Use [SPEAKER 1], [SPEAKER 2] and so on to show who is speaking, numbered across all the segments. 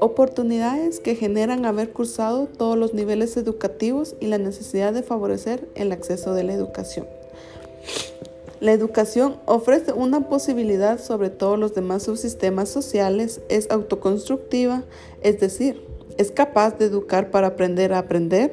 [SPEAKER 1] Oportunidades que generan haber cursado todos los niveles educativos y la necesidad de favorecer el acceso de la educación. La educación ofrece una posibilidad sobre todos los demás subsistemas sociales, es autoconstructiva, es decir, es capaz de educar para aprender a aprender,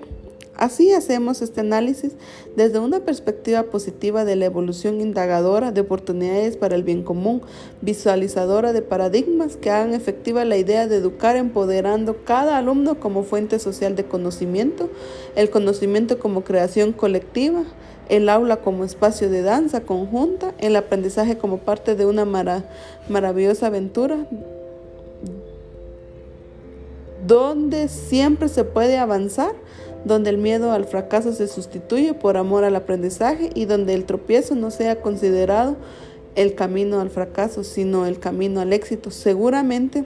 [SPEAKER 1] Así hacemos este análisis desde una perspectiva positiva de la evolución indagadora de oportunidades para el bien común, visualizadora de paradigmas que hagan efectiva la idea de educar empoderando cada alumno como fuente social de conocimiento, el conocimiento como creación colectiva, el aula como espacio de danza conjunta, el aprendizaje como parte de una maravillosa aventura donde siempre se puede avanzar donde el miedo al fracaso se sustituye por amor al aprendizaje y donde el tropiezo no sea considerado el camino al fracaso, sino el camino al éxito. Seguramente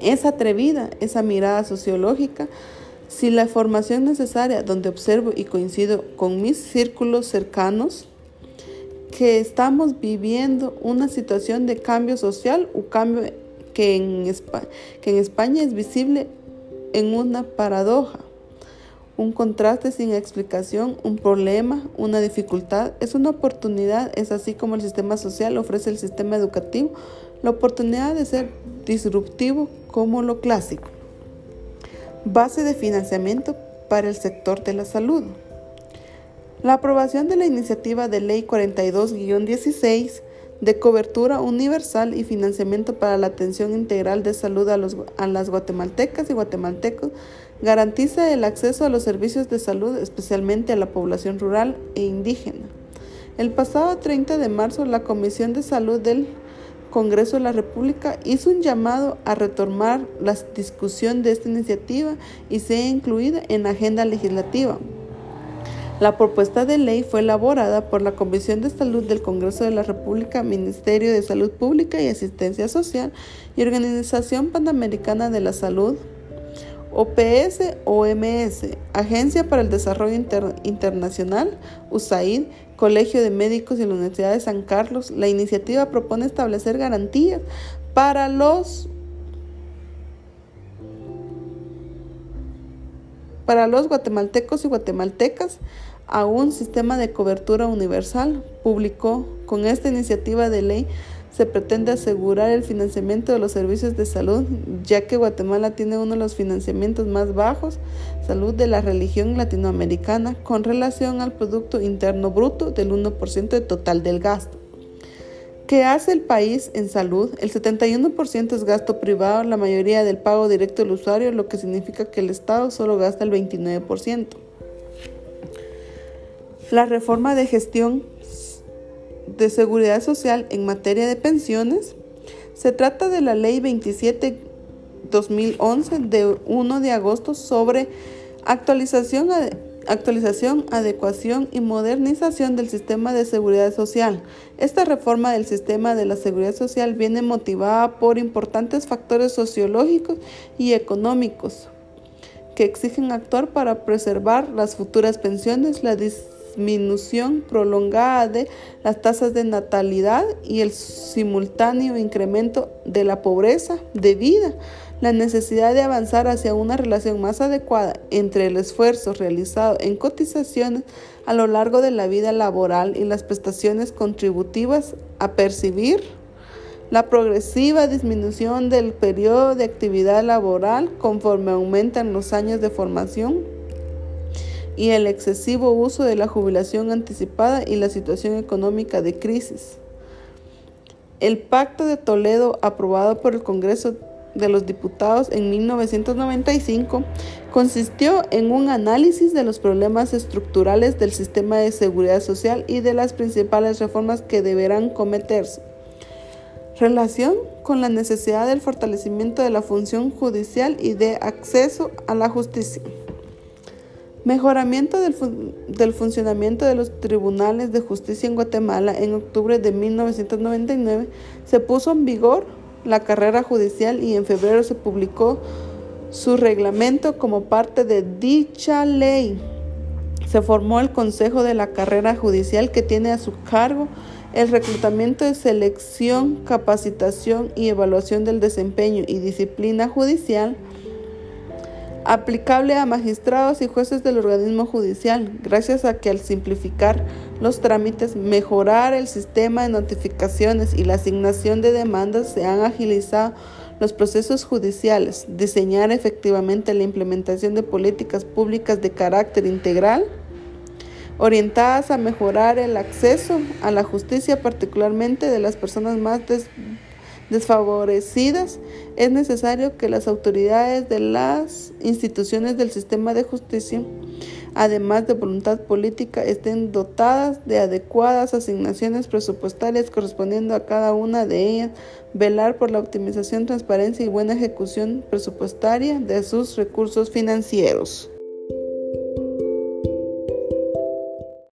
[SPEAKER 1] es atrevida esa mirada sociológica si la formación necesaria, donde observo y coincido con mis círculos cercanos, que estamos viviendo una situación de cambio social o cambio que en, que en España es visible en una paradoja un contraste sin explicación, un problema, una dificultad, es una oportunidad, es así como el sistema social ofrece el sistema educativo la oportunidad de ser disruptivo como lo clásico. Base de financiamiento para el sector de la salud. La aprobación de la iniciativa de ley 42-16 de cobertura universal y financiamiento para la atención integral de salud a, los, a las guatemaltecas y guatemaltecos Garantiza el acceso a los servicios de salud, especialmente a la población rural e indígena. El pasado 30 de marzo, la Comisión de Salud del Congreso de la República hizo un llamado a retomar la discusión de esta iniciativa y sea incluida en la agenda legislativa. La propuesta de ley fue elaborada por la Comisión de Salud del Congreso de la República, Ministerio de Salud Pública y Asistencia Social y Organización Panamericana de la Salud, OPS OMS, Agencia para el Desarrollo Internacional, USAID, Colegio de Médicos y la Universidad de San Carlos. La iniciativa propone establecer garantías para los para los guatemaltecos y guatemaltecas a un sistema de cobertura universal. Publicó con esta iniciativa de ley se pretende asegurar el financiamiento de los servicios de salud, ya que Guatemala tiene uno de los financiamientos más bajos, salud de la religión latinoamericana, con relación al Producto Interno Bruto del 1% de total del gasto. ¿Qué hace el país en salud? El 71% es gasto privado, la mayoría del pago directo del usuario, lo que significa que el Estado solo gasta el 29%. La reforma de gestión de Seguridad Social en materia de pensiones. Se trata de la Ley 27-2011 de 1 de agosto sobre actualización, actualización, adecuación y modernización del sistema de seguridad social. Esta reforma del sistema de la seguridad social viene motivada por importantes factores sociológicos y económicos que exigen actuar para preservar las futuras pensiones, la disminución prolongada de las tasas de natalidad y el simultáneo incremento de la pobreza de vida, la necesidad de avanzar hacia una relación más adecuada entre el esfuerzo realizado en cotizaciones a lo largo de la vida laboral y las prestaciones contributivas a percibir la progresiva disminución del periodo de actividad laboral conforme aumentan los años de formación y el excesivo uso de la jubilación anticipada y la situación económica de crisis. El Pacto de Toledo, aprobado por el Congreso de los Diputados en 1995, consistió en un análisis de los problemas estructurales del sistema de seguridad social y de las principales reformas que deberán cometerse. Relación con la necesidad del fortalecimiento de la función judicial y de acceso a la justicia. Mejoramiento del, funcionamiento de los tribunales de justicia en Guatemala. En octubre de 1999 se puso en vigor la carrera judicial y en febrero se publicó su reglamento como parte de dicha ley. Se formó el Consejo de la Carrera Judicial que tiene a su cargo el reclutamiento de selección, capacitación y evaluación del desempeño y disciplina judicial aplicable a magistrados y jueces del organismo judicial, gracias a que al simplificar los trámites, mejorar el sistema de notificaciones y la asignación de demandas, se han agilizado los procesos judiciales, diseñar efectivamente la implementación de políticas públicas de carácter integral, orientadas a mejorar el acceso a la justicia, particularmente de las personas más desfavorecidas, es necesario que las autoridades de las instituciones del sistema de justicia, además de voluntad política, estén dotadas de adecuadas asignaciones presupuestarias correspondiendo a cada una de ellas, velar por la optimización, transparencia y buena ejecución presupuestaria de sus recursos financieros.